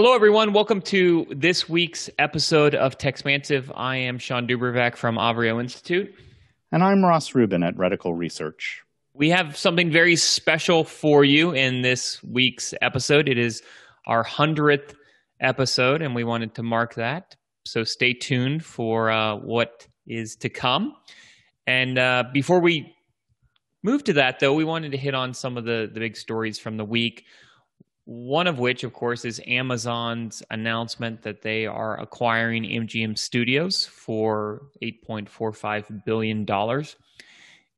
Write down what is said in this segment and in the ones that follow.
Hello, everyone. Welcome to this week's episode of Techspansive. I am Shawn DuBravac from Avrio Institute. And I'm Ross Rubin at Reticle Research. We have something very special for you in this week's episode. It is our 100th episode, and we wanted to mark that. So stay tuned for uh, what is to come. And uh, before we move to that, though, we wanted to hit on some of the, the big stories from the week. One of which, of course, is Amazon's announcement that they are acquiring MGM Studios for $8.45 billion.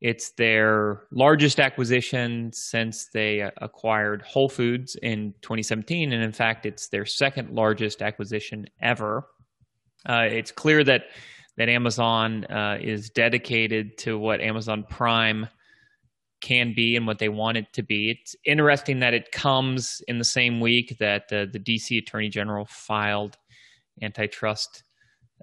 It's their largest acquisition since they acquired Whole Foods in 2017. And in fact, it's their second largest acquisition ever. Uh, it's clear that, that Amazon uh, is dedicated to what Amazon Prime can be and what they want it to be. It's interesting that it comes in the same week that uh, the DC Attorney General filed antitrust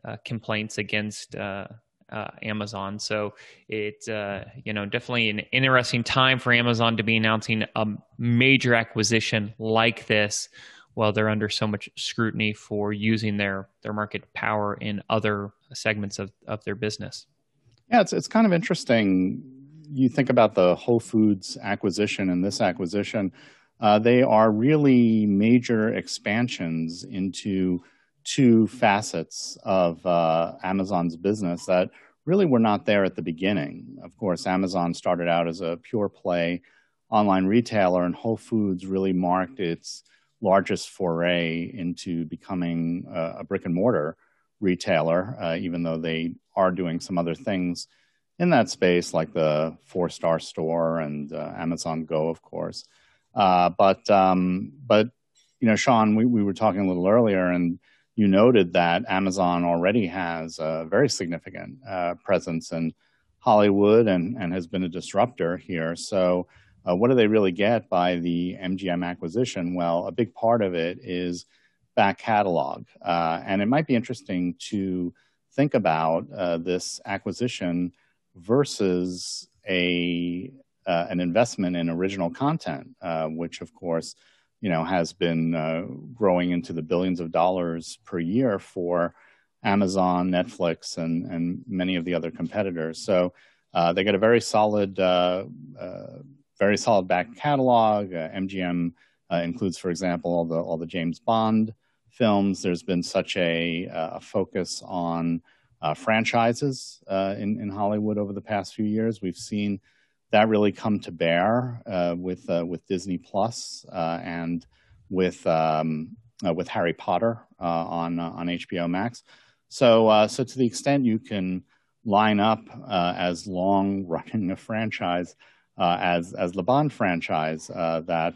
uh, complaints against uh, uh Amazon. So it's uh, you know definitely an interesting time for Amazon to be announcing a major acquisition like this while they're under so much scrutiny for using their their market power in other segments of, of their business. Yeah, it's it's kind of interesting you think about the Whole Foods acquisition and this acquisition, uh, they are really major expansions into two facets of uh, Amazon's business that really were not there at the beginning. Of course, Amazon started out as a pure play online retailer, and Whole Foods really marked its largest foray into becoming a, brick and mortar retailer, uh, even though they are doing some other things in that space, like the Four Star Store and uh, Amazon Go, of course. Uh, but um, but you know, Sean, we, we were talking a little earlier, and you noted that Amazon already has a very significant uh, presence in Hollywood and and has been a disruptor here. So. Uh, what do they really get by the MGM acquisition? Well, a big part of it is back catalog. Uh, and it might be interesting to think about uh, this acquisition versus a uh, an investment in original content, uh, which of course, you know, has been uh, growing into the billions of dollars per year for Amazon, Netflix, and and many of the other competitors. So uh, they get a very solid, uh, uh, very solid back catalog. MGM includes, for example, all the all the James Bond films. There's been such a, a focus on uh, franchises uh, in, in Hollywood over the past few years. We've seen that really come to bear uh, with uh, with Disney Plus, uh, and with um, uh, with Harry Potter on on HBO Max. So so to the extent you can line up as long running a franchise as as the Bond franchise, that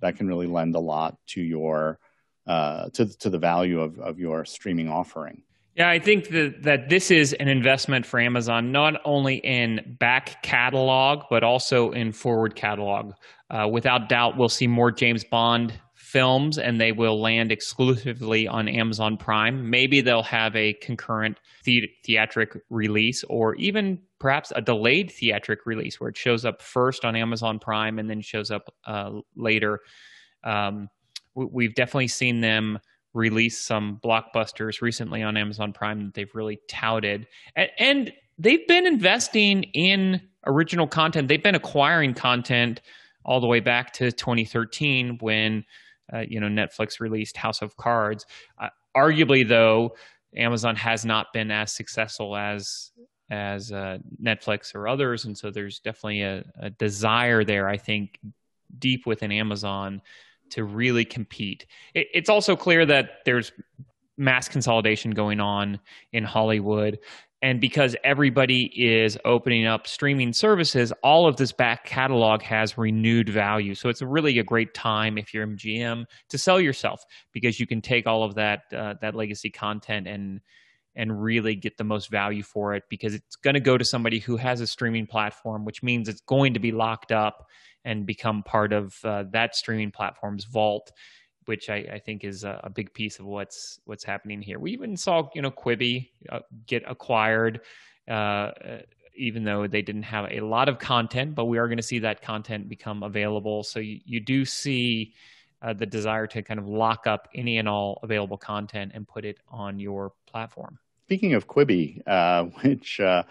that can really lend a lot to your to to the value of of your streaming offering. Yeah, I think that, that this is an investment for Amazon, not only in back catalog, but also in forward catalog. Uh, without doubt, we'll see more James Bond films and they will land exclusively on Amazon Prime. Maybe they'll have a concurrent the- theatric release or even perhaps a delayed theatric release where it shows up first on Amazon Prime and then shows up uh, later. Um, we've definitely seen them released some blockbusters recently on Amazon Prime that they've really touted. And, and they've been investing in original content. They've been acquiring content all the way back to 2013 when uh, you know Netflix released House of Cards. Uh, arguably, though, Amazon has not been as successful as as uh, Netflix or others, and so there's definitely a, a desire there. I think deep within Amazon to really compete. It, it's also clear that there's mass consolidation going on in Hollywood. And because everybody is opening up streaming services, all of this back catalog has renewed value. So it's really a great time if you're MGM to sell yourself because you can take all of that uh, that legacy content and and really get the most value for it because it's going to go to somebody who has a streaming platform, which means it's going to be locked up and become part of uh, that streaming platform's vault, which I, I think is a, a, big piece of what's what's happening here. We even saw you know Quibi uh, get acquired. Uh, even though they didn't have a lot of content, but we are going to see that content become available. So you, you do see uh, the desire to kind of lock up any and all available content and put it on your platform. Speaking of Quibi, uh, which uh,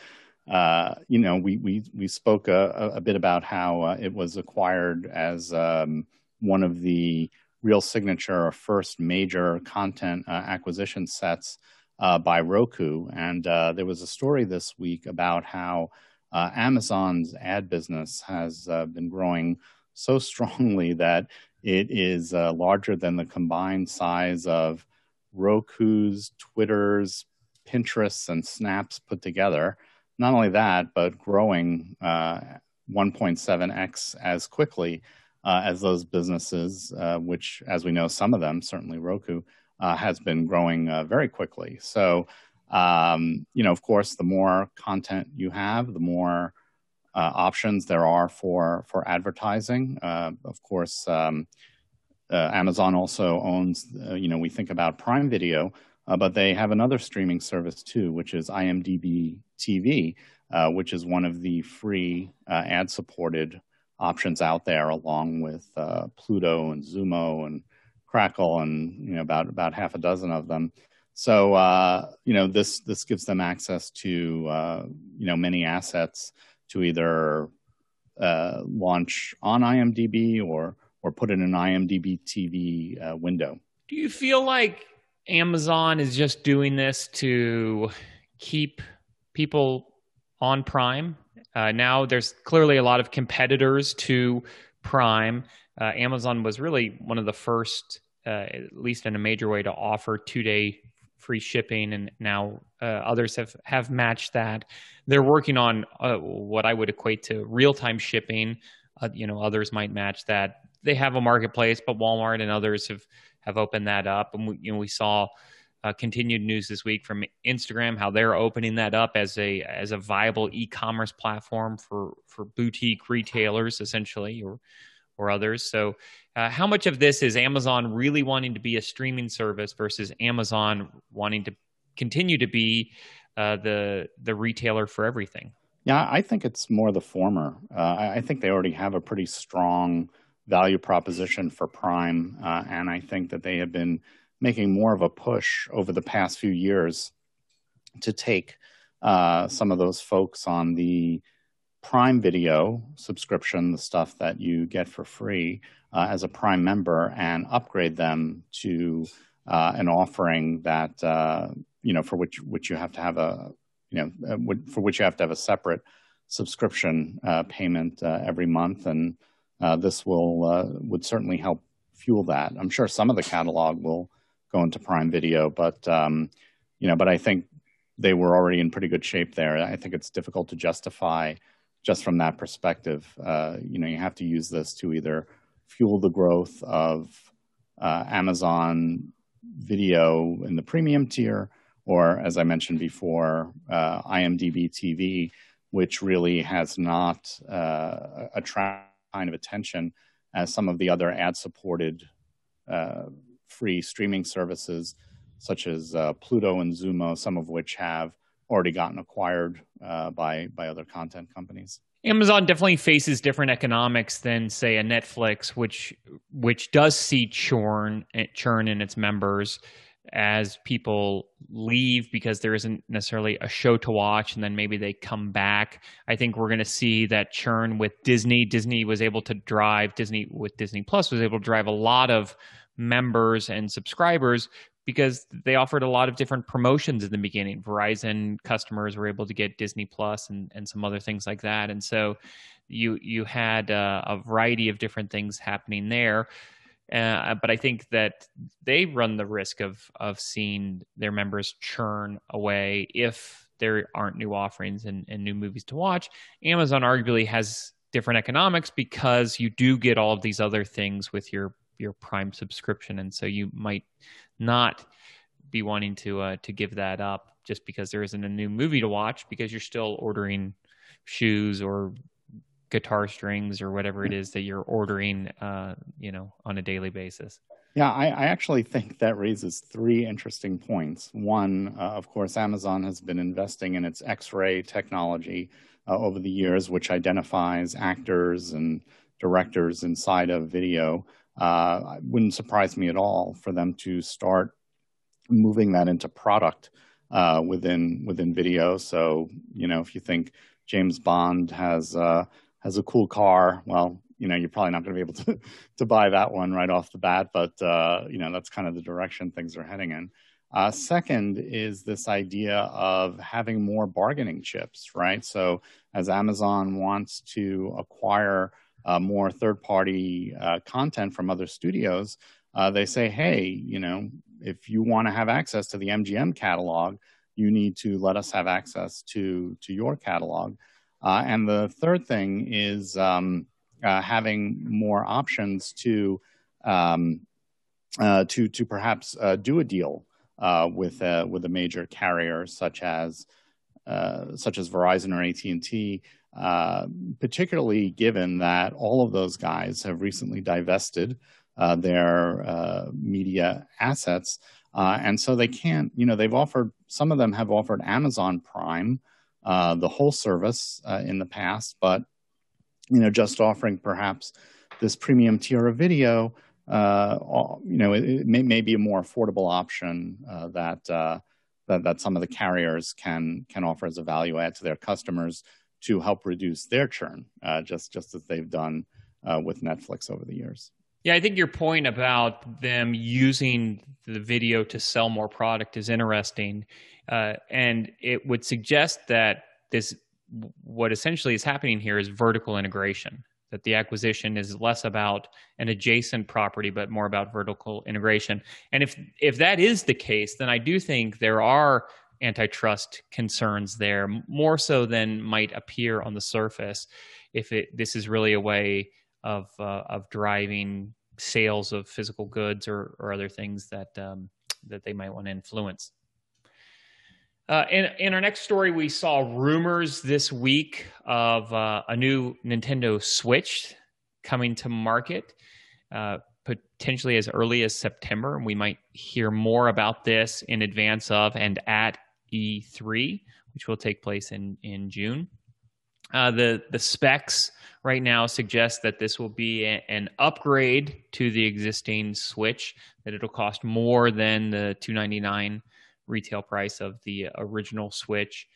uh, you know we we we spoke a, a bit about how uh, it was acquired as um, one of the real signature or first major content uh, acquisition sets by Roku, and there was a story this week about how Amazon's ad business has been growing so strongly that it is uh, larger than the combined size of Roku's, Twitter's, Pinterest, and Snaps put together. Not only that, but growing uh, 1.7x as quickly uh, as those businesses, uh, which, as we know, some of them, certainly Roku, uh, has been growing uh, very quickly. So, um, you know, of course, the more content you have, the more uh, options there are for for advertising. Uh, of course, um, uh, Amazon also owns. you know, we think about Prime Video, but they have another streaming service too, which is IMDb TV, which is one of the free ad-supported options out there, along with Pluto and Xumo and Crackle and you know about about half a dozen of them. So uh, you know this this gives them access to uh, you know many assets to either uh, launch on IMDb or or put in an IMDb TV uh, window. Do you feel like Amazon is just doing this to keep people on Prime? Uh, now there's clearly a lot of competitors to Prime. Uh, Amazon was really one of the first, uh, at least in a major way, to offer two day free shipping, and now uh, others have have matched that. They're working on uh, what I would equate to real time shipping. Uh, you know, others might match that. They have a marketplace, but Walmart and others have have opened that up, and we, you know we saw. Uh, continued news this week from Instagram how they're opening that up as a as a viable e-commerce platform for for boutique retailers essentially or or others. So, uh, how much of this is Amazon really wanting to be a streaming service versus Amazon wanting to continue to be uh, the the retailer for everything? Yeah, I think it's more the former. Uh, I think they already have a pretty strong value proposition for Prime, uh, and I think that they have been making more of a push over the past few years to take uh, some of those folks on the Prime Video subscription, the stuff that you get for free uh, as a Prime member, and upgrade them to uh, an offering that uh, you know for which which you have to have a you know uh, for which you have to have a separate subscription payment every month, and this will would certainly help fuel that. I'm sure some of the catalog will go into Prime Video, but um, you know, but I think they were already in pretty good shape there. I think it's difficult to justify just from that perspective. Uh, you know, you have to use this to either fuel the growth of uh, Amazon video in the premium tier, or as I mentioned before, uh, IMDb TV, which really has not uh, attracted kind of attention as some of the other ad-supported uh, free streaming services, such as uh, Pluto and Xumo, some of which have already gotten acquired uh, by by other content companies. Amazon definitely faces different economics than say a Netflix, which which does see churn churn in its members as people leave because there isn't necessarily a show to watch and then maybe they come back. I think we're going to see that churn with Disney. Disney was able to drive Disney with Disney Plus was able to drive a lot of members and subscribers because they offered a lot of different promotions in the beginning. Verizon customers were able to get Disney Plus and, and some other things like that. And so you you had uh, a variety of different things happening there. Uh, but I think that they run the risk of of seeing their members churn away if there aren't new offerings and, and new movies to watch. Amazon arguably has different economics because you do get all of these other things with your your Prime subscription, and so you might not be wanting to uh, to give that up just because there isn't a new movie to watch because you're still ordering shoes or guitar strings or whatever it is that you're ordering, uh, you know, on a daily basis. Yeah, I, I, actually think that raises three interesting points. One, uh, of course, Amazon has been investing in its X-ray technology uh, over the years, which identifies actors and directors inside of video uh, it wouldn't surprise me at all for them to start moving that into product uh, within within video. So you know, if you think James Bond has uh, has a cool car, well, you know, you're probably not going to be able to to buy that one right off the bat. But uh, you know, that's kind of the direction things are heading in. Uh, second is this idea of having more bargaining chips, right? So as Amazon wants to acquire uh, more third-party uh, content from other studios, uh, they say, hey, you know, if you want to have access to the MGM catalog, you need to let us have access to to your catalog. Uh, and the third thing is um, uh, having more options to um, uh, to to perhaps uh, do a deal uh, with with a major carrier such as uh, such as Verizon or AT and T. particularly given that all of those guys have recently divested uh, their uh, media assets. Uh, and so they can't, you know, they've offered, some of them have offered Amazon Prime, the whole service in the past, but, you know, just offering perhaps this premium tier of video, uh, you know, it, it may, may, be a more affordable option uh, that, uh, that that some of the carriers can can offer as a value add to their customers to help reduce their churn, just just as they've done with Netflix over the years. Yeah, I think your point about them using the video to sell more product is interesting, uh, and it would suggest that this what essentially is happening here is vertical integration. That the acquisition is less about an adjacent property, but more about vertical integration. And if if that is the case, then I do think there are antitrust concerns there, more so than might appear on the surface. If it this is really a way of uh, of driving sales of physical goods or, or other things that um, that they might want to influence. Uh, in, in our next story, we saw rumors this week of uh, a new Nintendo Switch coming to market, uh, potentially as early as September. And we might hear more about this in advance of and at E3, which will take place in, in June. Uh, the the specs right now suggest that this will be a, an upgrade to the existing Switch. That it'll cost more than the 299 retail price of the original Switch.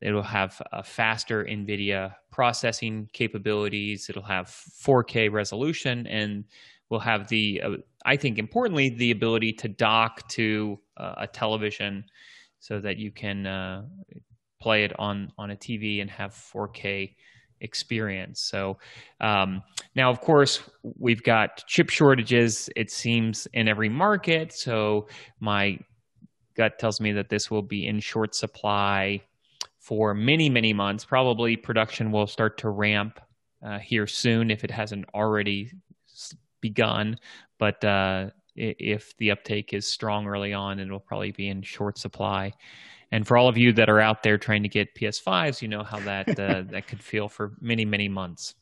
It'll have a faster NVIDIA processing capabilities. It'll have 4K resolution and will have the, uh, I think importantly, the ability to dock to uh, a television so that you can uh, play it on on a TV and have 4K experience. So um, now, of course, we've got chip shortages. It seems in every market. So my gut tells me that this will be in short supply for many many months. Probably production will start to ramp uh, here soon if it hasn't already begun. But uh, if the uptake is strong early on, it'll probably be in short supply. And for all of you that are out there trying to get PS5s, you know how that uh, that could feel for many many months.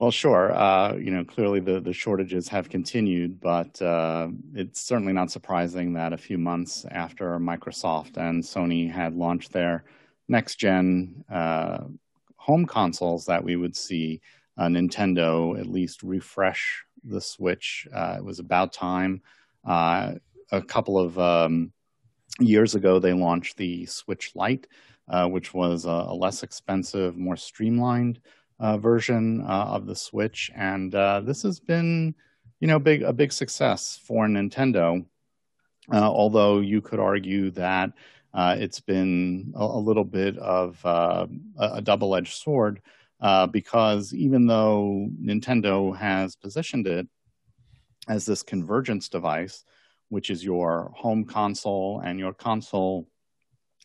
Well, sure. Uh, you know, clearly the, the shortages have continued, but uh, it's certainly not surprising that a few months after Microsoft and Sony had launched their next gen uh, home consoles, that we would see Nintendo at least refresh the Switch. Uh, it was about time. Uh, a couple of um, years ago, they launched the Switch Lite, uh, which was a, a, less expensive, more streamlined uh, version uh, of the Switch, and uh, this has been, you know, big a big success for Nintendo. Uh, although you could argue that it's been a, a, little bit of a, a double-edged sword. because even though Nintendo has positioned it as this convergence device, which is your home console and your console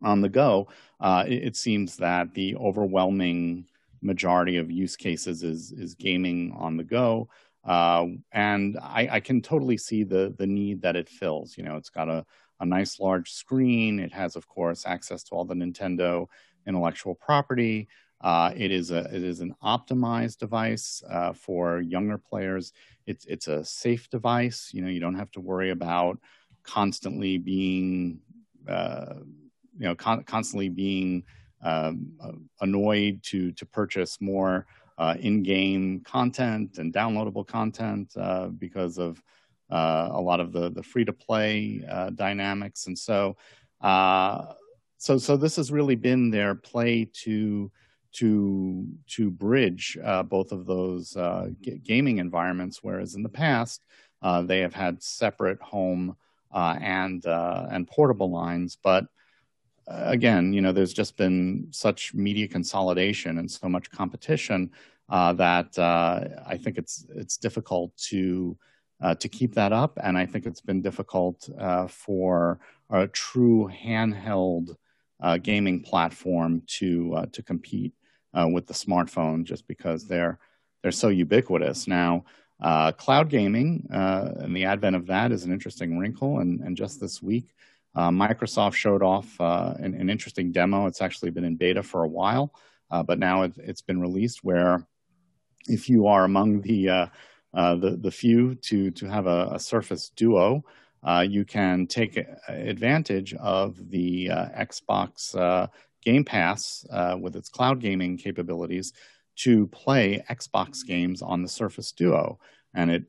on the go, uh, it, it, seems that the overwhelming majority of use cases is is gaming on the go. Uh, and I, I, can totally see the the need that it fills. You know, it's got a, a nice large screen. It has, of course, access to all the Nintendo intellectual property. Uh, it is a it is an optimized device uh, for younger players it's it's a safe device. You know, you don't have to worry about constantly being uh, you know con- constantly being um, uh, annoyed to to purchase more uh, in-game content and downloadable content uh, because of uh, a lot of the the free-to-play uh, dynamics, and so uh, so so this has really been their play to to to bridge uh, both of those g- gaming environments, whereas in the past they have had separate home and and portable lines, but again, you know, there's just been such media consolidation and so much competition uh, that uh, I think it's it's difficult to uh, to keep that up, and I think it's been difficult uh, for a true handheld uh, gaming platform to uh, to compete with the smartphone, just because they're they're so ubiquitous now. cloud gaming and the advent of that is an interesting wrinkle, and, and just this week. Uh, Microsoft showed off uh, an, an, interesting demo. It's actually been in beta for a while, uh, but now it, has been released. Where if you are among the uh, uh, the, the, few to to have a, a Surface Duo, uh, you can take advantage of the Xbox Game Pass with its cloud gaming capabilities to play Xbox games on the Surface Duo, and it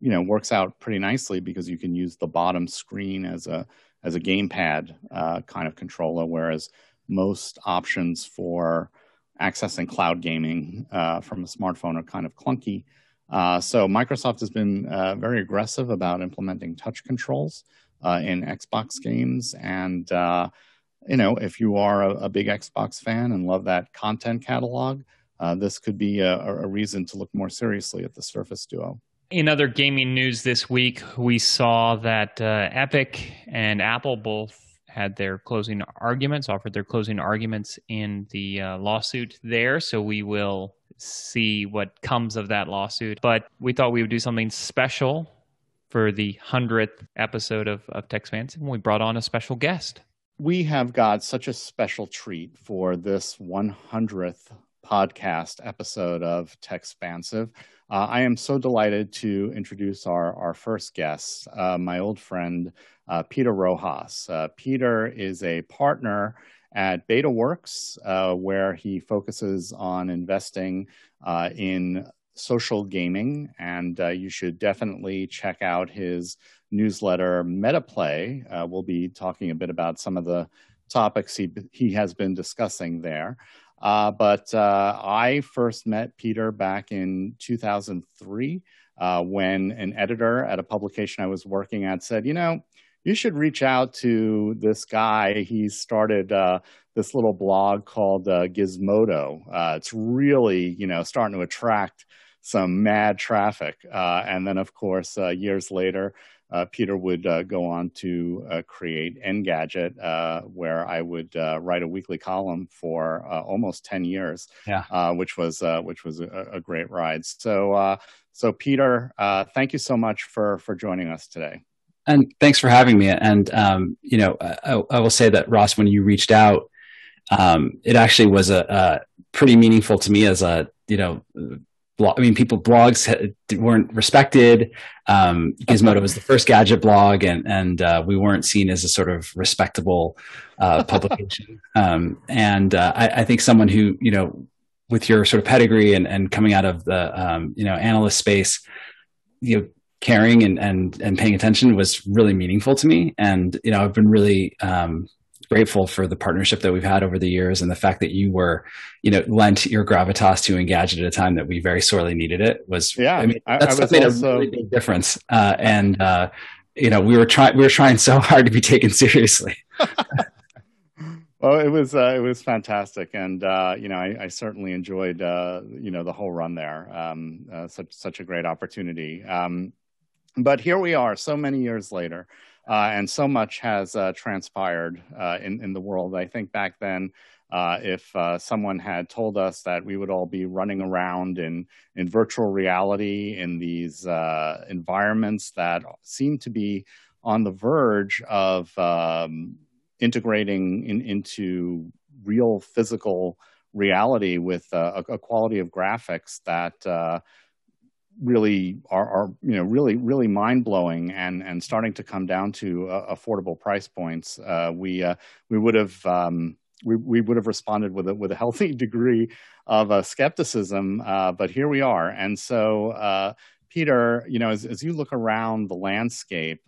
you know works out pretty nicely because you can use the bottom screen as a as a gamepad uh, kind of controller, whereas most options for accessing cloud gaming uh, from a smartphone are kind of clunky. Uh, so Microsoft has been uh, very aggressive about implementing touch controls uh, in Xbox games, and uh, you know if you are a, a, big Xbox fan and love that content catalog, this could be a, a reason to look more seriously at the Surface Duo. In other gaming news this week, we saw that uh, Epic and Apple both had their closing arguments, offered their closing arguments in the uh, lawsuit there. So we will see what comes of that lawsuit. But we thought we would do something special for the 100th episode of, of TechSpansive, and we brought on a special guest. We have got such a special treat for this 100th podcast episode of TechSpansive. Uh, I am so delighted to introduce our, our first guest, uh, my old friend, uh, Peter Rojas. Uh, Peter is a partner at BetaWorks, uh, where he focuses on investing uh, in social gaming. And you should definitely check out his newsletter, MetaPlay. we'll be talking a bit about some of the topics he, he has been discussing there. Uh, but uh, I first met Peter back in 2003 uh, when an editor at a publication I was working at said, you know, you should reach out to this guy. He started uh, this little blog called uh, Gizmodo. Uh, it's really, you know, starting to attract some mad traffic. and then, of course, years later, uh, Peter would uh, go on to uh, create Engadget, uh, where I would uh, write a weekly column for uh, almost ten years, yeah. which was which was a, a, great ride. So, so Peter, thank you so much for for joining us today. And thanks for having me. And um, you know, I, I, will say that Ross, when you reached out, um, it actually was a, a pretty meaningful to me as a you know blog. I mean, people blogs weren't respected. Um, Gizmodo was the first gadget blog, and and uh, we weren't seen as a sort of respectable uh, publication. Um, and uh, I, I, think someone who you know, with your sort of pedigree and, and coming out of the um, you know analyst space, you know, caring and and and paying attention was really meaningful to me. And you know, I've been really um, grateful for the partnership that we've had over the years and the fact that you were, you know, lent your gravitas to Engadget at a time that we very sorely needed it was, yeah, I mean, that's I, I made also... a really big difference. Uh, and, uh, you know, we were trying, we were trying so hard to be taken seriously. well, it was, uh, it was fantastic. And, uh, you know, I, I certainly enjoyed, uh, you know, the whole run there. Um, uh, such, such a great opportunity. Um, but here we are so many years later. Uh, and so much has uh, transpired uh, in, in the world. I think back then, uh, if uh, someone had told us that we would all be running around in, in virtual reality in these uh, environments that seem to be on the verge of um, integrating in, into real physical reality with a, a, quality of graphics that really are, are, you know really really mind blowing and and starting to come down to uh, affordable price points. Uh, we uh, we would have um, we, we would have responded with a with a healthy degree of uh, skepticism. Uh, but here we are, and so uh, Peter, you know, as, as you look around the landscape,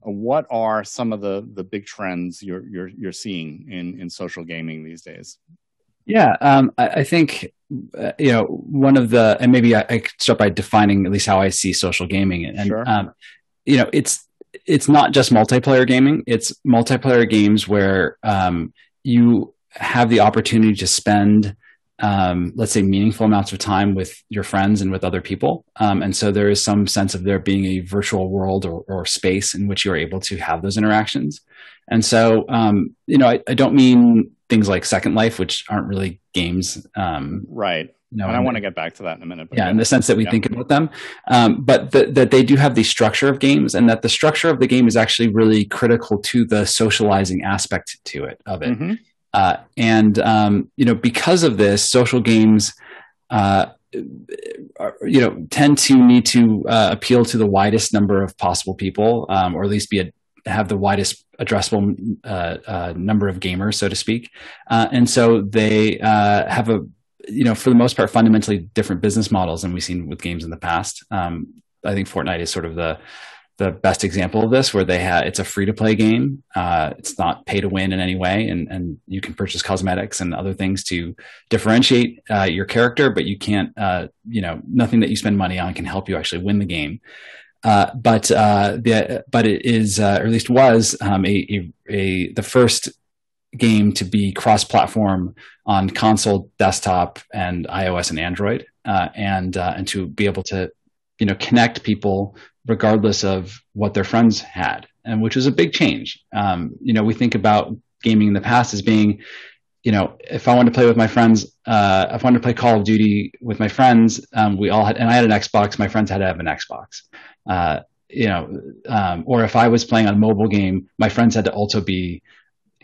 what are some of the the big trends you're you're you're seeing in in social gaming these days? Yeah, um, I, I, think you know one of the, and maybe I, I, could start by defining at least how I see social gaming, and sure. um, you know, it's it's not just multiplayer gaming; it's multiplayer games where um, you have the opportunity to spend um, let's say meaningful amounts of time with your friends and with other people. Um, and so there is some sense of there being a virtual world or, or space in which you're able to have those interactions. And so um, you know I, I, don't mean things like second life which aren't really games um, right no, and I want to get back to that in a minute. yeah, in the sense that we yeah. think about them, um, but the, that they do have the structure of games, and that the structure of the game is actually really critical to the socializing aspect to it of it. Mm-hmm. Uh, and um, you know, because of this, social games, uh, are, you know, tend to need to uh, appeal to the widest number of possible people, um, or at least be a, have the widest addressable uh, uh, number of gamers, so to speak. Uh, and so they have a, you know, for the most part, fundamentally different business models than we've seen with games in the past. Um, I think Fortnite is sort of the the best example of this where they have it's a free to play game uh, it's not pay to win in any way and, and you can purchase cosmetics and other things to differentiate uh, your character but you can't uh, you know nothing that you spend money on can help you actually win the game uh, but uh, the, but it is uh, or at least was um, a, a, a, the first game to be cross platform on console desktop and iOS and Android and and to be able to you know connect people regardless of what their friends had and which was a big change. Um, you know we think about gaming in the past as being you know if i wanted to play with my friends uh, if i wanted to play call of duty with my friends um, we all had and i had an xbox my friends had to have an xbox. Uh, you know um, or if i was playing on a mobile game my friends had to also be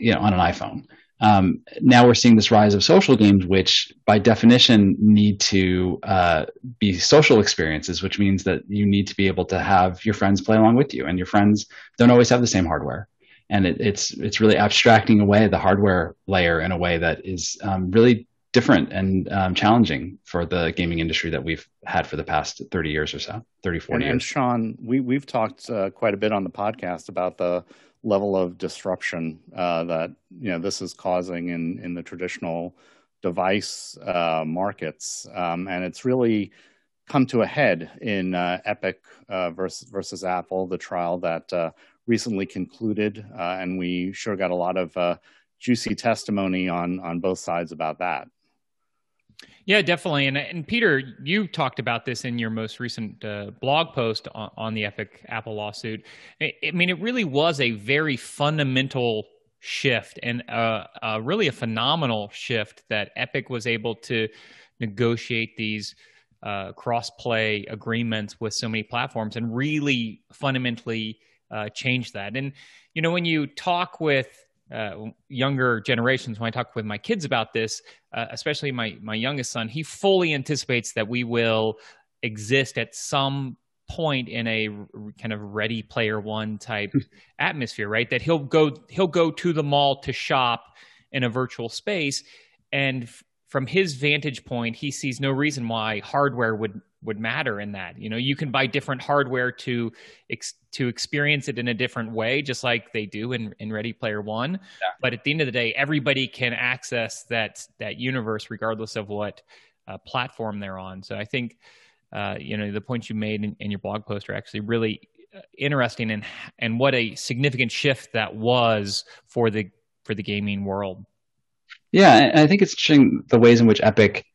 you know on an iphone. Um, now we're seeing this rise of social games, which by definition need to uh, be social experiences, which means that you need to be able to have your friends play along with you, and your friends don't always have the same hardware, and it, it's it's really abstracting away the hardware layer in a way that is um, really different and um, challenging for the gaming industry that we've had for the past 30 years or so 30 40 and, years. And sean we, we've talked uh, quite a bit on the podcast about the level of disruption uh, that you know this is causing in in the traditional device uh, markets, um, and it's really come to a head in uh, Epic uh, versus versus Apple, the trial that uh, recently concluded, uh, and we sure got a lot of juicy testimony on on both sides about that. Yeah, definitely. And, and Peter, you talked about this in your most recent uh, blog post on, on, the Epic Apple lawsuit. I, I, mean, it really was a very fundamental shift and uh, uh, really a phenomenal shift that Epic was able to negotiate these uh, cross play agreements with so many platforms and really fundamentally uh, change that. And, you know, when you talk with uh, younger generations, when I talk with my kids about this, uh, especially my my youngest son, he fully anticipates that we will exist at some point in a kind of ready player one type atmosphere right that he'll go he'll go to the mall to shop in a virtual space and from his vantage point he sees no reason why hardware would would matter in that. You know, you can buy different hardware to ex- to experience it in a different way, just like they do in, in Ready Player One. Yeah. But at the end of the day, everybody can access that that universe regardless of what uh, platform they're on. So I think uh, you know the points you made in, in your blog post are actually really uh, interesting and and what a significant shift that was for the for the gaming world. Yeah, I think it's interesting the ways in which Epic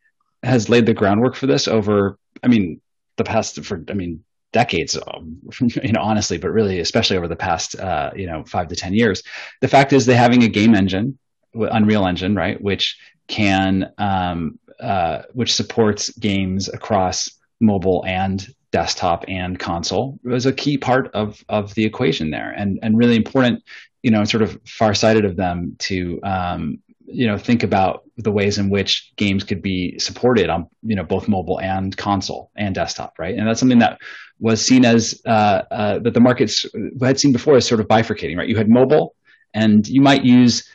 has laid the groundwork for this over I mean, the past for I mean decades, um, you know, honestly, but really, especially over the past, uh, you know, five to ten years. The fact is, they're having a game engine, Unreal Engine, right, which can, um, uh, which supports games across mobile and desktop and console was a key part of of the equation there, and and really important, you know, sort of far sighted of them to um, you know think about the ways in which games could be supported on you know both mobile and console and desktop right? And that's something that was seen as uh, uh, that the markets had seen before as sort of bifurcating right? You had mobile and you might use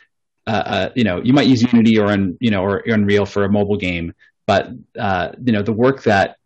uh, uh, you know, you might use Unity or un, you know or Unreal for a mobile game, but uh, you know the work that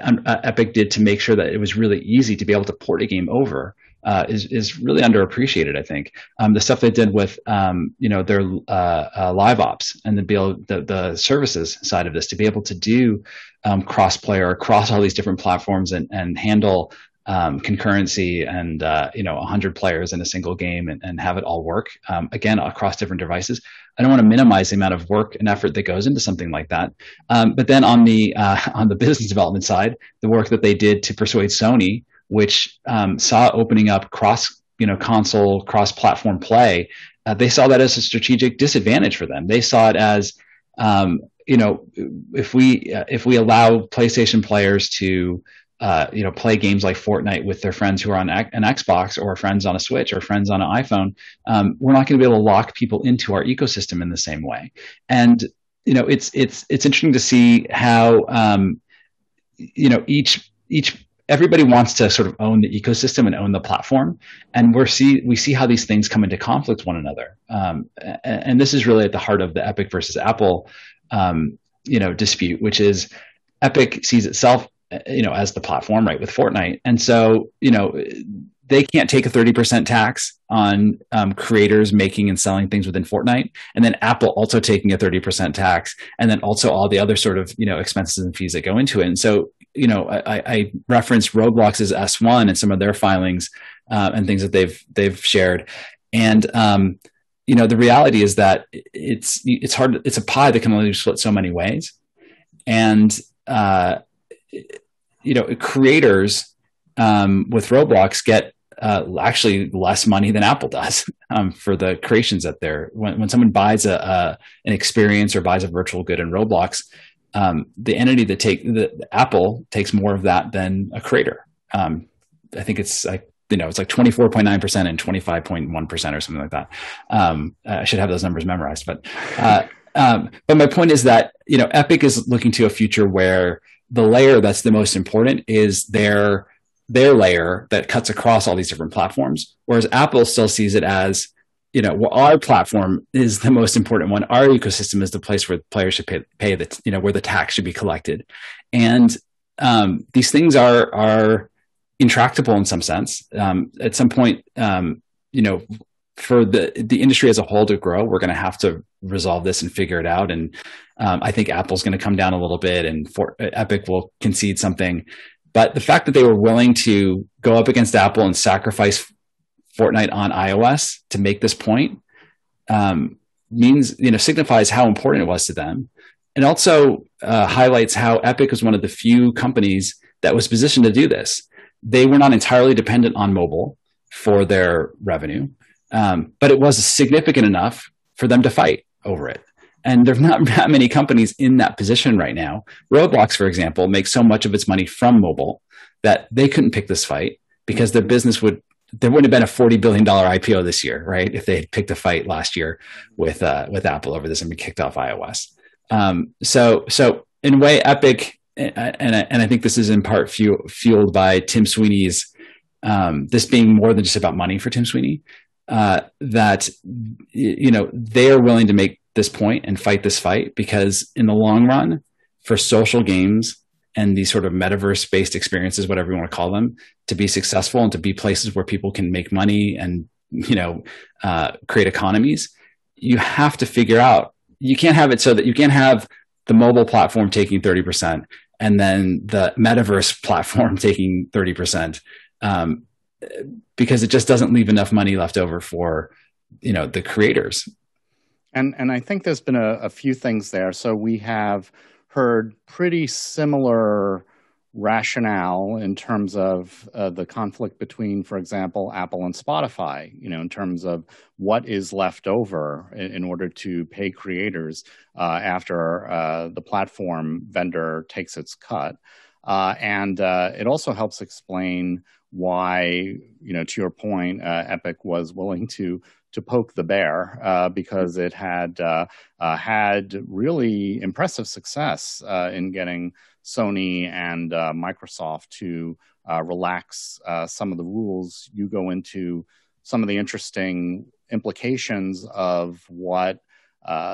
uh, Epic did to make sure that it was really easy to be able to port a game over uh, is is really underappreciated. I think um, the stuff they did with um, you know their uh, uh, live ops and the, the the services side of this to be able to do um, cross player across all these different platforms and and handle um, concurrency and uh, you know 100 players in a single game and, and have it all work um, again across different devices i don't want to minimize the amount of work and effort that goes into something like that um, but then on the uh, on the business development side the work that they did to persuade sony which um, saw opening up cross you know console cross platform play uh, they saw that as a strategic disadvantage for them they saw it as um, you know if we uh, if we allow playstation players to uh, you know, play games like Fortnite with their friends who are on an Xbox or friends on a Switch or friends on an iPhone, um, we're not going to be able to lock people into our ecosystem in the same way. And you know, it's it's it's interesting to see how um, you know each each everybody wants to sort of own the ecosystem and own the platform, and we're see we see how these things come into conflict with one another. Um, and, and, this is really at the heart of the Epic versus Apple, um, you know, dispute, which is Epic sees itself you know, as the platform, right, with Fortnite. And so, you know, they can't take a 30% tax on um, creators making and selling things within Fortnite. And then Apple also taking a 30% tax. And then also all the other sort of, you know, expenses and fees that go into it. And so, you know, I, I referenced Roblox's S1 and some of their filings uh, and things that they've, they've shared. And, um, you know, the reality is that it's, it's hard, it's a pie that can only split so many ways. And, uh, you know, creators um, with Roblox get uh, actually less money than Apple does um, for the creations that they're when, when someone buys a, a, an experience or buys a virtual good in Roblox, um, the entity that take the Apple takes more of that than a creator. Um, I think it's like you know it's like twenty four point nine percent and twenty five point one percent or something like that. Um, I should have those numbers memorized, but uh, um, but my point is that you know Epic is looking to a future where the layer that's the most important is their their layer that cuts across all these different platforms. Whereas Apple still sees it as, you know, our platform is the most important one. Our ecosystem is the place where players should pay, pay the, you know, where the tax should be collected. And um, these things are are intractable in some sense. Um, at some point, um, you know, for the the industry as a whole to grow, we're going to have to resolve this and figure it out. And um, I think Apple's going to come down a little bit, and for, Epic will concede something. But the fact that they were willing to go up against Apple and sacrifice Fortnite on iOS to make this point um, means you know signifies how important it was to them, and also uh, highlights how Epic was one of the few companies that was positioned to do this. They were not entirely dependent on mobile for their revenue, um, but it was significant enough for them to fight over it. And there's not that many companies in that position right now. Roblox, for example, makes so much of its money from mobile that they couldn't pick this fight because their business would there wouldn't have been a forty billion dollar IPO this year, right? If they had picked a fight last year with uh, with Apple over this and been kicked off iOS. Um, so so in a way, Epic and and I think this is in part fueled by Tim Sweeney's um, this being more than just about money for Tim Sweeney uh, that you know they are willing to make this point and fight this fight because in the long run, for social games and these sort of metaverse based experiences, whatever you want to call them, to be successful and to be places where people can make money and you know uh, create economies, you have to figure out. You can't have it so that you can't have the mobile platform taking thirty percent and then the metaverse platform taking thirty percent. Um, because it just doesn't leave enough money left over for you know the creators and and i think there's been a, a few things there so we have heard pretty similar rationale in terms of uh, the conflict between, for example, Apple and Spotify, you know, in terms of what is left over in, in order to pay creators uh, after uh, the platform vendor takes its cut. Uh, and uh, it also helps explain why, you know, to your point, uh, Epic was willing to to poke the bear uh, because it had uh, uh, had really impressive success uh, in getting Sony and uh, Microsoft to uh, relax some of the rules. You go into some of the interesting implications of what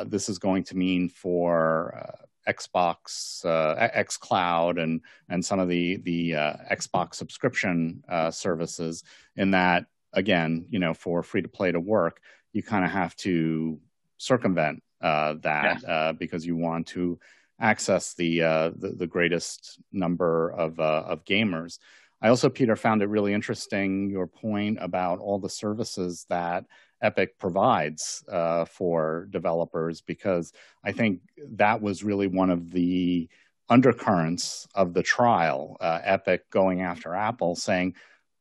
this is going to mean for Xbox, uh, X Cloud, and and some of the the uh, Xbox subscription uh, services. In that, again, you know, for free to play to work, you kind of have to circumvent uh, that yeah. because you want to access the, the, the greatest number of of gamers. I also, Peter, found it really interesting your point about all the services that Epic provides uh, for developers because I think that was really one of the undercurrents of the trial. Uh, Epic going after Apple, saying,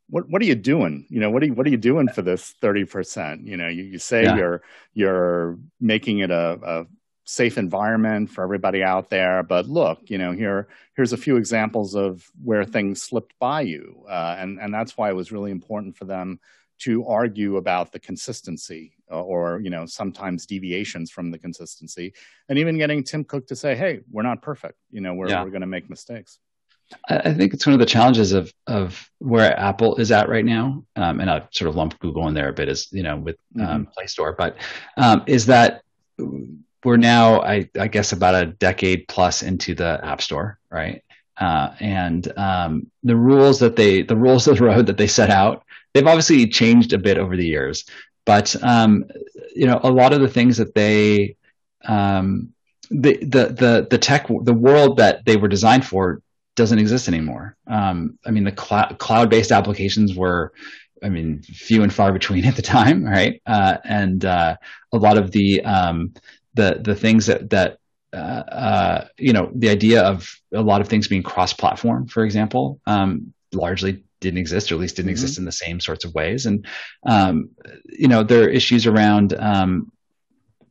"What what are you doing? You know, what are you, what are you doing for this thirty percent? You know, you, you say yeah. you're you're making it a, a safe environment for everybody out there. But look, you know, here here's a few examples of where things slipped by you, uh, and and that's why it was really important for them to argue about the consistency uh, or you know sometimes deviations from the consistency and even getting tim cook to say hey we're not perfect you know we're, yeah. we're going to make mistakes I think it's one of the challenges of of where Apple is at right now, um, and I've sort of lump Google in there a bit, as you know, with um, mm-hmm. Play Store, but um, is that we're now, I, I, guess, about a decade plus into the App Store, right? Uh, and um, the rules that they, the rules of the road that they set out they've obviously changed a bit over the years, but um, you know, a lot of the things that they um, the, the the the tech the world that they were designed for doesn't exist anymore. Um, I mean, the cl- cloud based applications were, I mean, few and far between at the time, right? Uh, and uh, a lot of the um, the the things that that uh, uh, you know, the idea of a lot of things being cross platform, for example, um, largely didn't exist, or at least didn't mm-hmm. exist in the same sorts of ways. And um, you know, there are issues around um,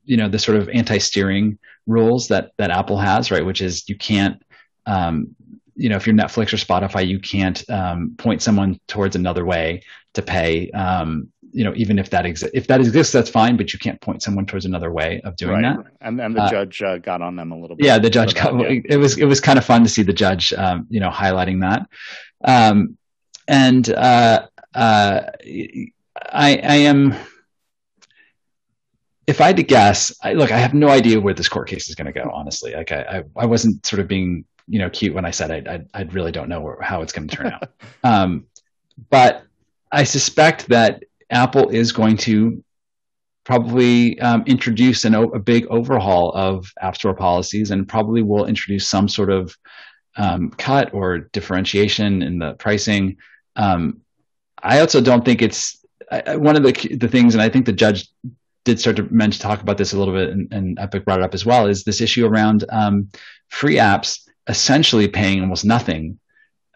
you know the sort of anti-steering rules that that Apple has, right? Which is you can't um, you know if you're Netflix or Spotify, you can't um, point someone towards another way to pay. Um, you know, even if that exists, if that exists, that's fine, but you can't point someone towards another way of doing right. that. And and the uh, judge uh, got on them a little bit. Yeah, the judge got. That, yeah. It was it was kind of fun to see the judge, um, you know, highlighting that. Um, and uh, uh, I, I am. If I had to guess, I, look, I have no idea where this court case is going to go. Honestly, like I, I, I, wasn't sort of being, you know, cute when I said I, I, I really don't know how it's going to turn out. Um, but I suspect that Apple is going to probably um, introduce an, a big overhaul of App Store policies and probably will introduce some sort of um, cut or differentiation in the pricing um, I also don't think it's I, one of the the things, and I think the judge did start to mention talk about this a little bit, and, and Epic brought it up as well, is this issue around um, free apps essentially paying almost nothing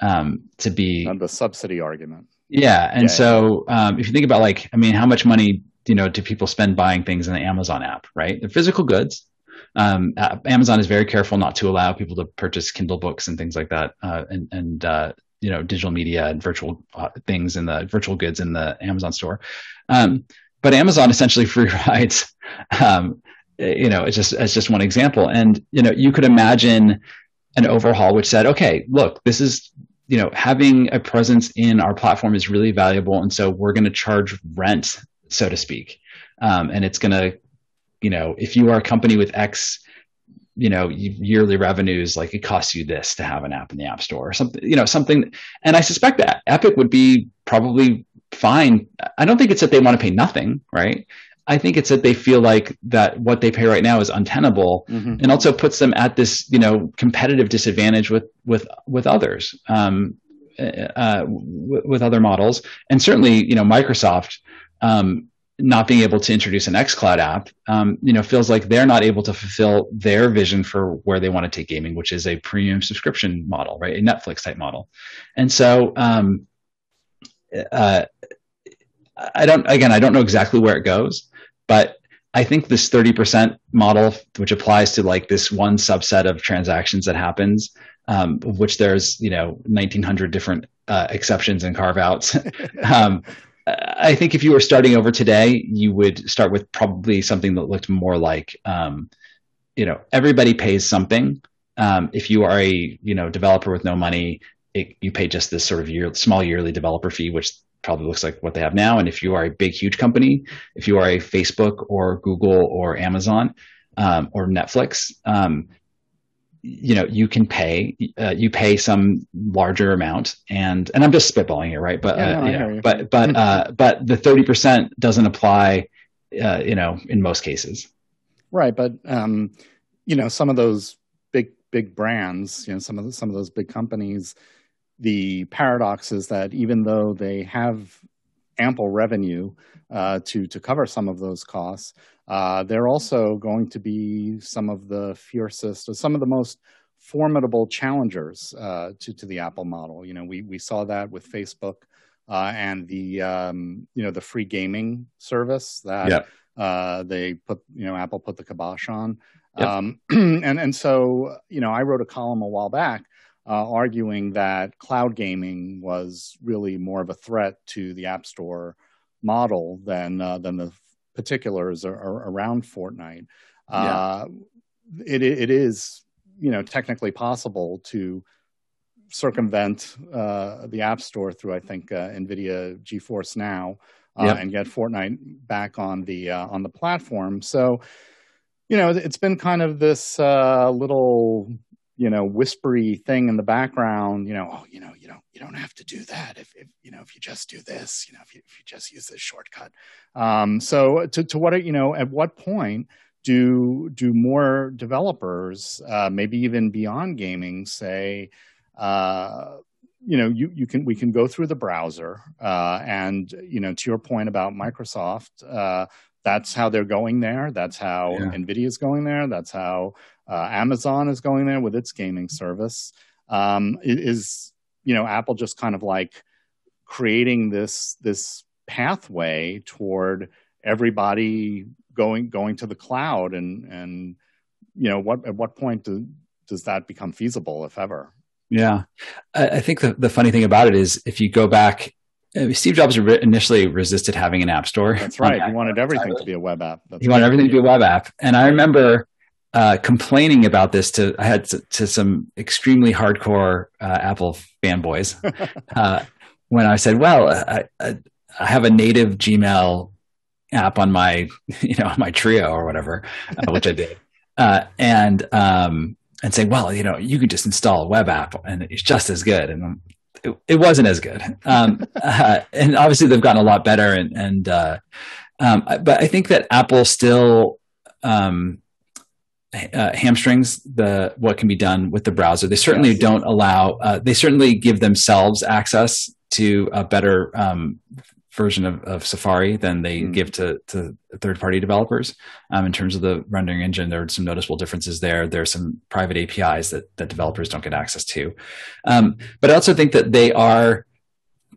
um, to be on the subsidy argument. Yeah, and yeah, so um, if you think about like, I mean, how much money you know do people spend buying things in the Amazon app? Right, they're physical goods. Um, Amazon is very careful not to allow people to purchase Kindle books and things like that, uh, and and uh, you know digital media and virtual uh, things in the virtual goods in the Amazon store. Um, but Amazon essentially free rides. Um, you know, it's just it's just one example, and you know you could imagine an overhaul which said, okay, look, this is you know having a presence in our platform is really valuable, and so we're going to charge rent, so to speak, um, and it's going to you know if you are a company with X you know yearly revenues like it costs you this to have an app in the app store or something you know something. And i suspect that epic would be probably fine. I don't think it's that they want to pay nothing right i think it's that they feel like that what they pay right now is untenable mm-hmm. and also puts them at this you know competitive disadvantage with with with others um, uh, with other models and certainly you know microsoft um, not being able to introduce an xCloud app, um, you know, feels like they're not able to fulfill their vision for where they want to take gaming, which is a premium subscription model, right? A Netflix type model. And so, um, uh, I don't, again, I don't know exactly where it goes, but I think this 30% model, which applies to like this one subset of transactions that happens, um, of which there's, you know, 1900 different uh, exceptions and carve outs. um, I think if you were starting over today, you would start with probably something that looked more like, um, you know, everybody pays something. Um, if you are a you know developer with no money, it, you pay just this sort of year, small yearly developer fee, which probably looks like what they have now. And if you are a big, huge company, if you are a Facebook or Google or Amazon um, or Netflix, um, you know you can pay uh, you pay some larger amount. And and i'm just spitballing here right? But yeah, uh, no, you. Know, but but uh, but the 30% doesn't apply uh, you know in most cases. Right. But um you know some of those big big brands you know some of the, some of those big companies the paradox is that even though they have ample revenue uh, to to cover some of those costs, uh, they're also going to be some of the fiercest, some of the most formidable challengers uh, to to the Apple model. You know, we we saw that with Facebook uh, and the um, you know the free gaming service that yeah. Uh, they put you know Apple put the kibosh on. Yep. Um, and and so you know I wrote a column a while back uh, arguing that cloud gaming was really more of a threat to the App Store model than uh, than the particulars are, are around Fortnite. Yeah. Uh, it it is you know technically possible to circumvent uh, the App Store through I think uh, NVIDIA GeForce Now uh, yep. and get Fortnite back on the on the platform. So you know it's been kind of this little you know whispery thing in the background you know oh you know you don't you don't have to do that if, if you know if you just do this you know if you, if you just use this shortcut um, so to, to what you know at what point do do more developers uh, maybe even beyond gaming say uh, you know you, you can we can go through the browser uh, and you know to your point about microsoft uh, that's how they're going there. That's how yeah. Nvidia is going there. That's how uh, Amazon is going there with its gaming service. Um, is you know Apple just kind of like creating this this pathway toward everybody going going to the cloud and and you know what at what point do, does that become feasible if ever yeah i think the, the funny thing about it is if you go back Steve Jobs initially resisted having an app store. That's right. He wanted everything to be a web app. That's he wanted everything to be a web app. And I remember uh, complaining about this to I had to, to some extremely hardcore uh, Apple fanboys uh, when I said, "Well, I, I, I, have a native Gmail app on my you know my Treo or whatever, uh, which I did, uh, and um, and saying, well, you know, you could just install a web app and it's just as good." And it, it wasn't as good. Um, and obviously they've gotten a lot better. And, and uh, um, but I think that Apple still um, uh, hamstrings the what can be done with the browser. They certainly yes. don't allow. Uh, they certainly give themselves access to a better um, version of, of Safari than they mm. give to, to third party developers. Um, in terms of the rendering engine, there are some noticeable differences there. There are some private APIs that, that developers don't get access to. Um, but I also think that they are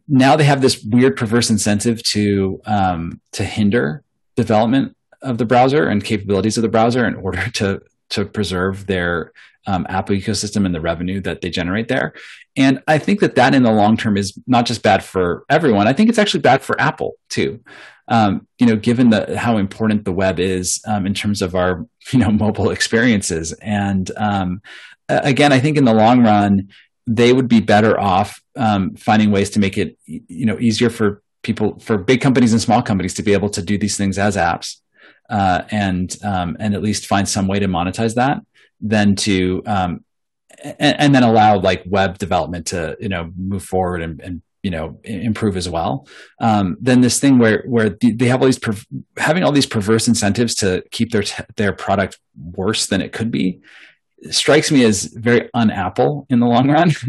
now they have this weird perverse incentive to um, to hinder development of the browser and capabilities of the browser in order to to preserve their um, Apple ecosystem and the revenue that they generate there. And I think that that in the long term is not just bad for everyone. I think it's actually bad for Apple too. Um, you know, given the how important the web is um, in terms of our you know mobile experiences. And um, again, I think in the long run, they would be better off um, finding ways to make it you know easier for people for big companies and small companies to be able to do these things as apps. Uh, and um, and at least find some way to monetize that than to um, and, and, then allow like web development to you know move forward and, and you know improve as well. Um, then this thing where where they have all these having all these perverse incentives to keep their their product worse than it could be strikes me as very un-apple in the long run.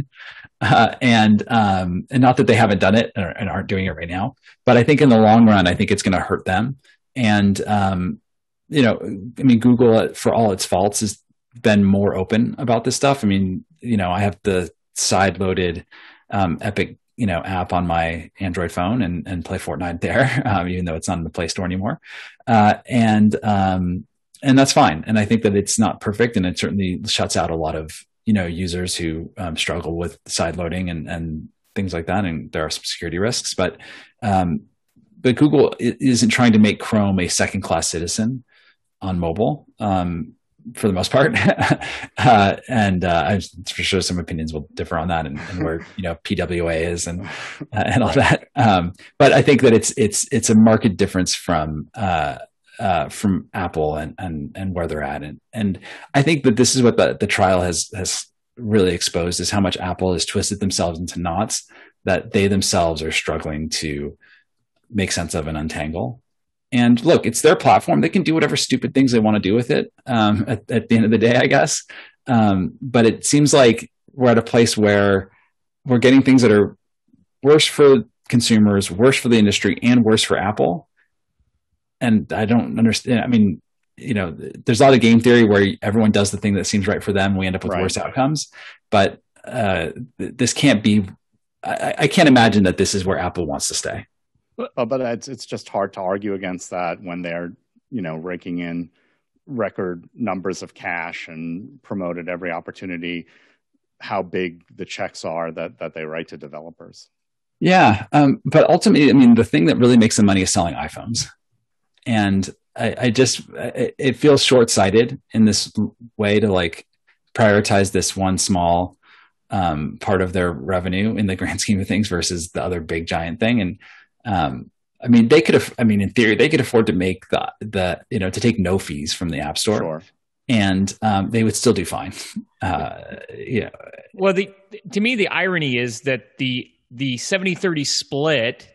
Uh, and um, and not that they haven't done it and aren't doing it right now but i think in the long run i think it's going to hurt them and um, you know i mean google for all its faults has been more open about this stuff. I mean, you know, I have the side loaded um, Epic, you know, app on my Android phone and, and play Fortnite there, um, even though it's not in the Play Store anymore. Uh, and um, and that's fine. And I think that it's not perfect, and it certainly shuts out a lot of you know users who um, struggle with side loading and and things like that. And there are some security risks, but um, but Google isn't trying to make Chrome a second class citizen on mobile. Um, for the most part. uh, and uh, I'm for sure some opinions will differ on that and, and where you know PWA is and uh, and all that. Um, but I think that it's it's it's a market difference from uh, uh, from Apple and and and where they're at. And and I think that this is what the, the trial has has really exposed is how much Apple has twisted themselves into knots that they themselves are struggling to make sense of and untangle. And look, it's their platform. They can do whatever stupid things they want to do with it um, at, at, the end of the day, I guess. Um, but it seems like we're at a place where we're getting things that are worse for consumers, worse for the industry, and worse for Apple. And I don't understand. I mean, you know, there's a lot of game theory where everyone does the thing that seems right for them. We end up with right. worse outcomes. But uh, this can't be. I, I can't imagine that this is where Apple wants to stay. Uh, but it's it's just hard to argue against that when they're you know raking in record numbers of cash and promote at every opportunity how big the checks are that that they write to developers. Yeah, um, but ultimately, I mean, the thing that really makes them money is selling iPhones, and I, I just it, it feels short sighted in this way to like prioritize this one small um, part of their revenue in the grand scheme of things versus the other big giant thing, and um, I mean, they could have. I mean, in theory, they could afford to make the the you know to take no fees from the App Store, sure. and um, they would still do fine. Uh, yeah. Well, the to me, the irony is that the the 70-30 split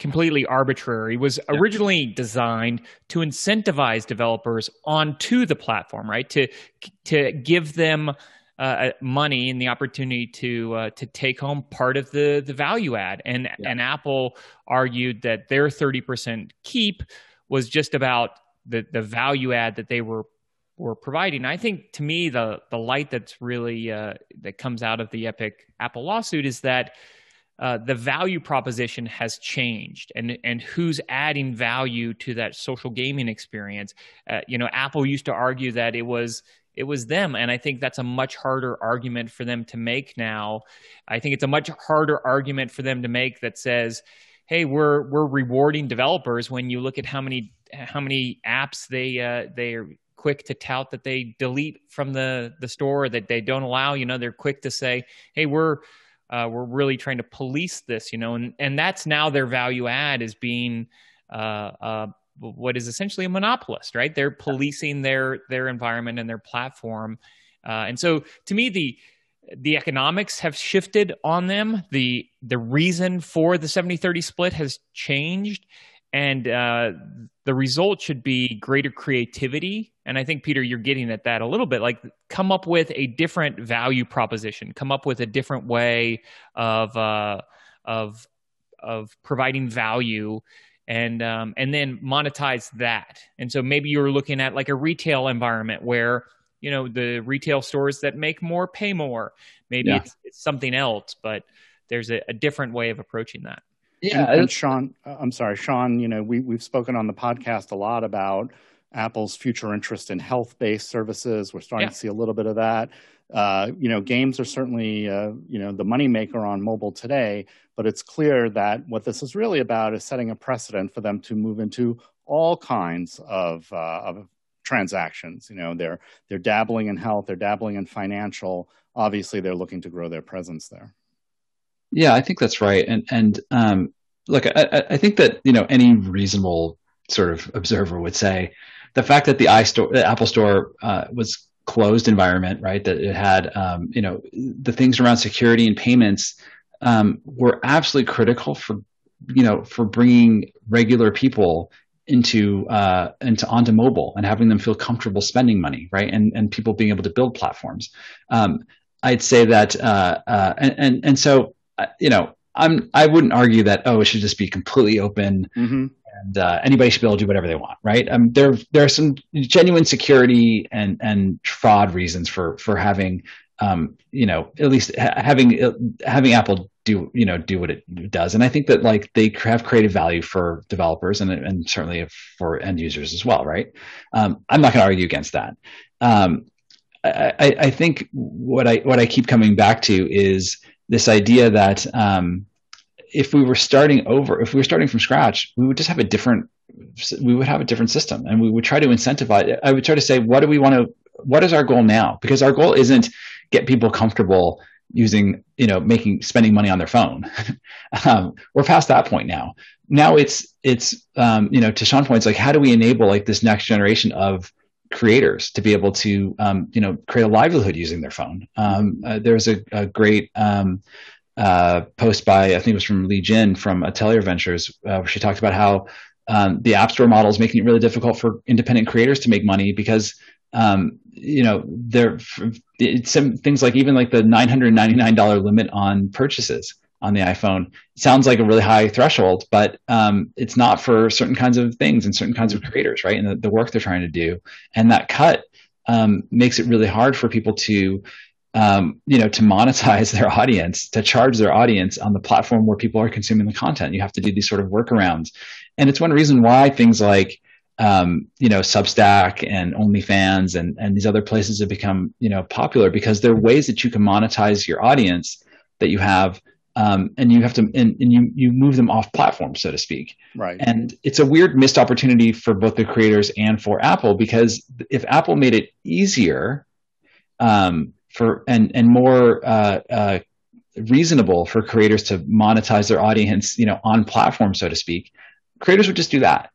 completely arbitrary was originally designed to incentivize developers onto the platform right to to give them uh, money and the opportunity to uh, to take home part of the the value add. And yeah. and Apple argued that their 30% keep was just about the the value add that they were were providing. I think to me the the light that's really uh, that comes out of the Epic Apple lawsuit is that. Uh, the value proposition has changed and and who's adding value to that social gaming experience uh, you know apple used to argue that it was it was them. And i think that's a much harder argument for them to make now. I think it's a much harder argument for them to make that says hey we're we're rewarding developers when you look at how many how many apps they uh, they are quick to tout that they delete from the the store that they don't allow. You know they're quick to say hey we're uh, we're really trying to police this you know and and that's now their value add is being uh, uh what is essentially a monopolist, right? They're policing their their environment and their platform, uh, and so to me the the economics have shifted on them. the The reason for the 70-30 split has changed, and uh, the result should be greater creativity. And I think Peter, you're getting at that a little bit. Like, come up with a different value proposition. Come up with a different way of uh, of of providing value and um, and then monetize that. And so maybe you're looking at like a retail environment where you know the retail stores that make more pay more. Maybe yeah. it's, it's, something else, but there's a, a, different way of approaching that. Yeah, and, and Shawn, uh, I'm sorry, Shawn. You know, we we've spoken on the podcast a lot about Apple's future interest in health-based services. We're starting yeah. to see a little bit of that. Uh, you know, games are certainly uh, you know the moneymaker on mobile today, but it's clear that what this is really about is setting a precedent for them to move into all kinds of, uh, of transactions. You know, they're they're dabbling in health, they're dabbling in financial. Obviously, they're looking to grow their presence there. Yeah, I think that's right. And and um, look, I, I think that you know any reasonable sort of observer would say the fact that the iStore, the Apple Store uh, was closed environment, right? That it had, um, you know, the things around security and payments um, were absolutely critical for you know for bringing regular people into uh, into onto mobile and having them feel comfortable spending money, right? And and people being able to build platforms. Um, I'd say that, uh, uh, and, and and so uh, you know, I'm I wouldn't argue that oh it should just be completely open. Mm-hmm. And uh, anybody should be able to do whatever they want, right? Um, there, there are some genuine security and and fraud reasons for for having um, you know, at least having having Apple do you know do what it does, and I think that like they have created value for developers and and certainly for end users as well, right? Um, I'm not going to argue against that. Um, I, I, think what I what I keep coming back to is this idea that um, if we were starting over, if we were starting from scratch, we would just have a different we would have a different system, and we would try to incentivize. I would try to say, what do we want to what is our goal now? Because our goal isn't get people comfortable using, you know, making spending money on their phone. um, we're past that point now. Now it's it's um, you know to Shawn's point, it's like how do we enable like this next generation of creators to be able to um, you know create a livelihood using their phone. Um, uh, there's a, a great um, uh, post by I think it was from Li Jin from Atelier Ventures uh, where she talked about how um, the App Store model is making it really difficult for independent creators to make money because um, you know there some things like even like the $999 limit on purchases on the iPhone sounds like a really high threshold, but um, it's not for certain kinds of things and certain kinds of creators, right? And the, the work they're trying to do, and that cut um, makes it really hard for people to, um, you know, to monetize their audience, to charge their audience on the platform where people are consuming the content. You have to do these sort of workarounds, and it's one reason why things like um, you know, Substack and OnlyFans and, and these other places have become, you know, popular because there are ways that you can monetize your audience that you have um, and you have to and, and, you you move them off platform so to speak. Right. And it's a weird missed opportunity for both the creators and for apple because if apple made it easier um, for and and more uh, uh, reasonable for creators to monetize their audience you know on platform so to speak creators would just do that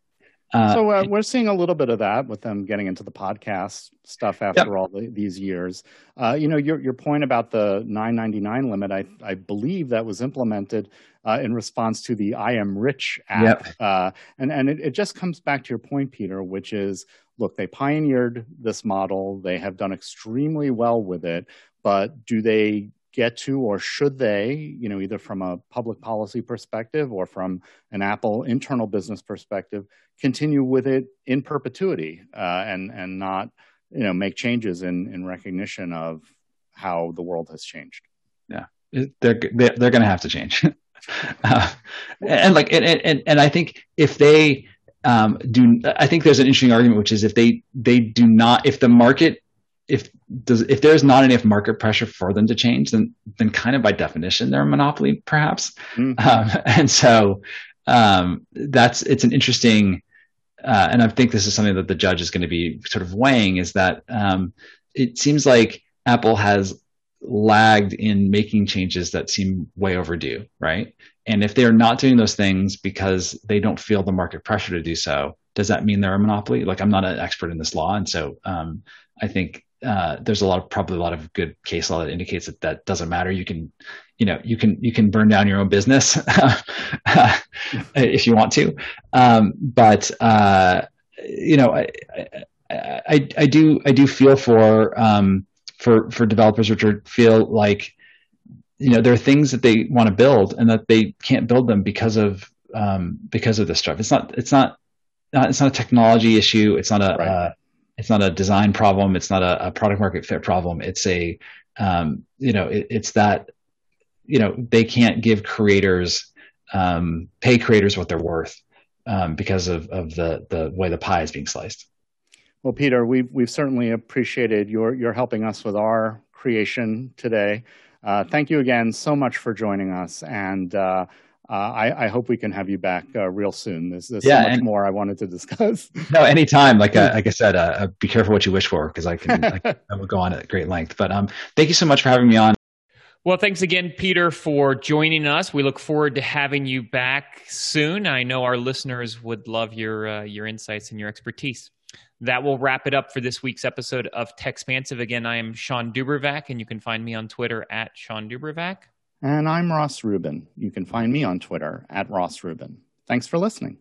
uh, so uh, we're seeing a little bit of that with them getting into the podcast stuff after yep. all the, these years. Uh, you know, your your point about the 9.99 limit, I I believe that was implemented uh, in response to the I Am Rich app, yep. Uh, and and it, it just comes back to your point, Peter, which is look, they pioneered this model, they have done extremely well with it, but do they get to, or should they, you know, either from a public policy perspective or from an Apple internal business perspective, continue with it in perpetuity uh, and and not, you know, make changes in in recognition of how the world has changed. Yeah, they're they're, they're going to have to change, uh, and like and, and and I think if they um, do, I think there's an interesting argument, which is if they they do not, if the market if does if there's not enough market pressure for them to change, then then kind of by definition they're a monopoly, perhaps. Mm-hmm. Um, and so um, that's it's an interesting, uh, and I think this is something that the judge is going to be sort of weighing is that um, it seems like Apple has lagged in making changes that seem way overdue, right? And if they're not doing those things because they don't feel the market pressure to do so, does that mean they're a monopoly? Like I'm not an expert in this law, and so um, I think uh, there's a lot of probably a lot of good case law that indicates that that doesn't matter. You can, you know, you can you can burn down your own business if you want to, um, but uh, you know, I, I, I do I do feel for um, for for developers which are feel like you know there are things that they want to build and that they can't build them because of um, because of this stuff. It's not it's not, not it's not a technology issue. It's not a right. uh, it's not a design problem. It's not a, a product market fit problem. It's a, um, you know, it, it's that, you know, they can't give creators, um, pay creators what they're worth um, because of, of the, the way the pie is being sliced. Well, Peter, we've, we've certainly appreciated your, your helping us with our creation today. Uh, thank you again so much for joining us. And uh, uh, I, I, hope we can have you back uh, real soon. There's, there's yeah, so much and, more I wanted to discuss. no, anytime. Like uh, like I said, uh, uh, be careful what you wish for because I can I, I, will go on at great length. But um, thank you so much for having me on. Well, thanks again, Peter, for joining us. We look forward to having you back soon. I know our listeners would love your uh, your insights and your expertise. That will wrap it up for this week's episode of Techspansive. Again, I am Shawn DuBravac, and you can find me on Twitter at Shawn DuBravac. And I'm Ross Rubin. You can find me on Twitter at Ross Rubin. Thanks for listening.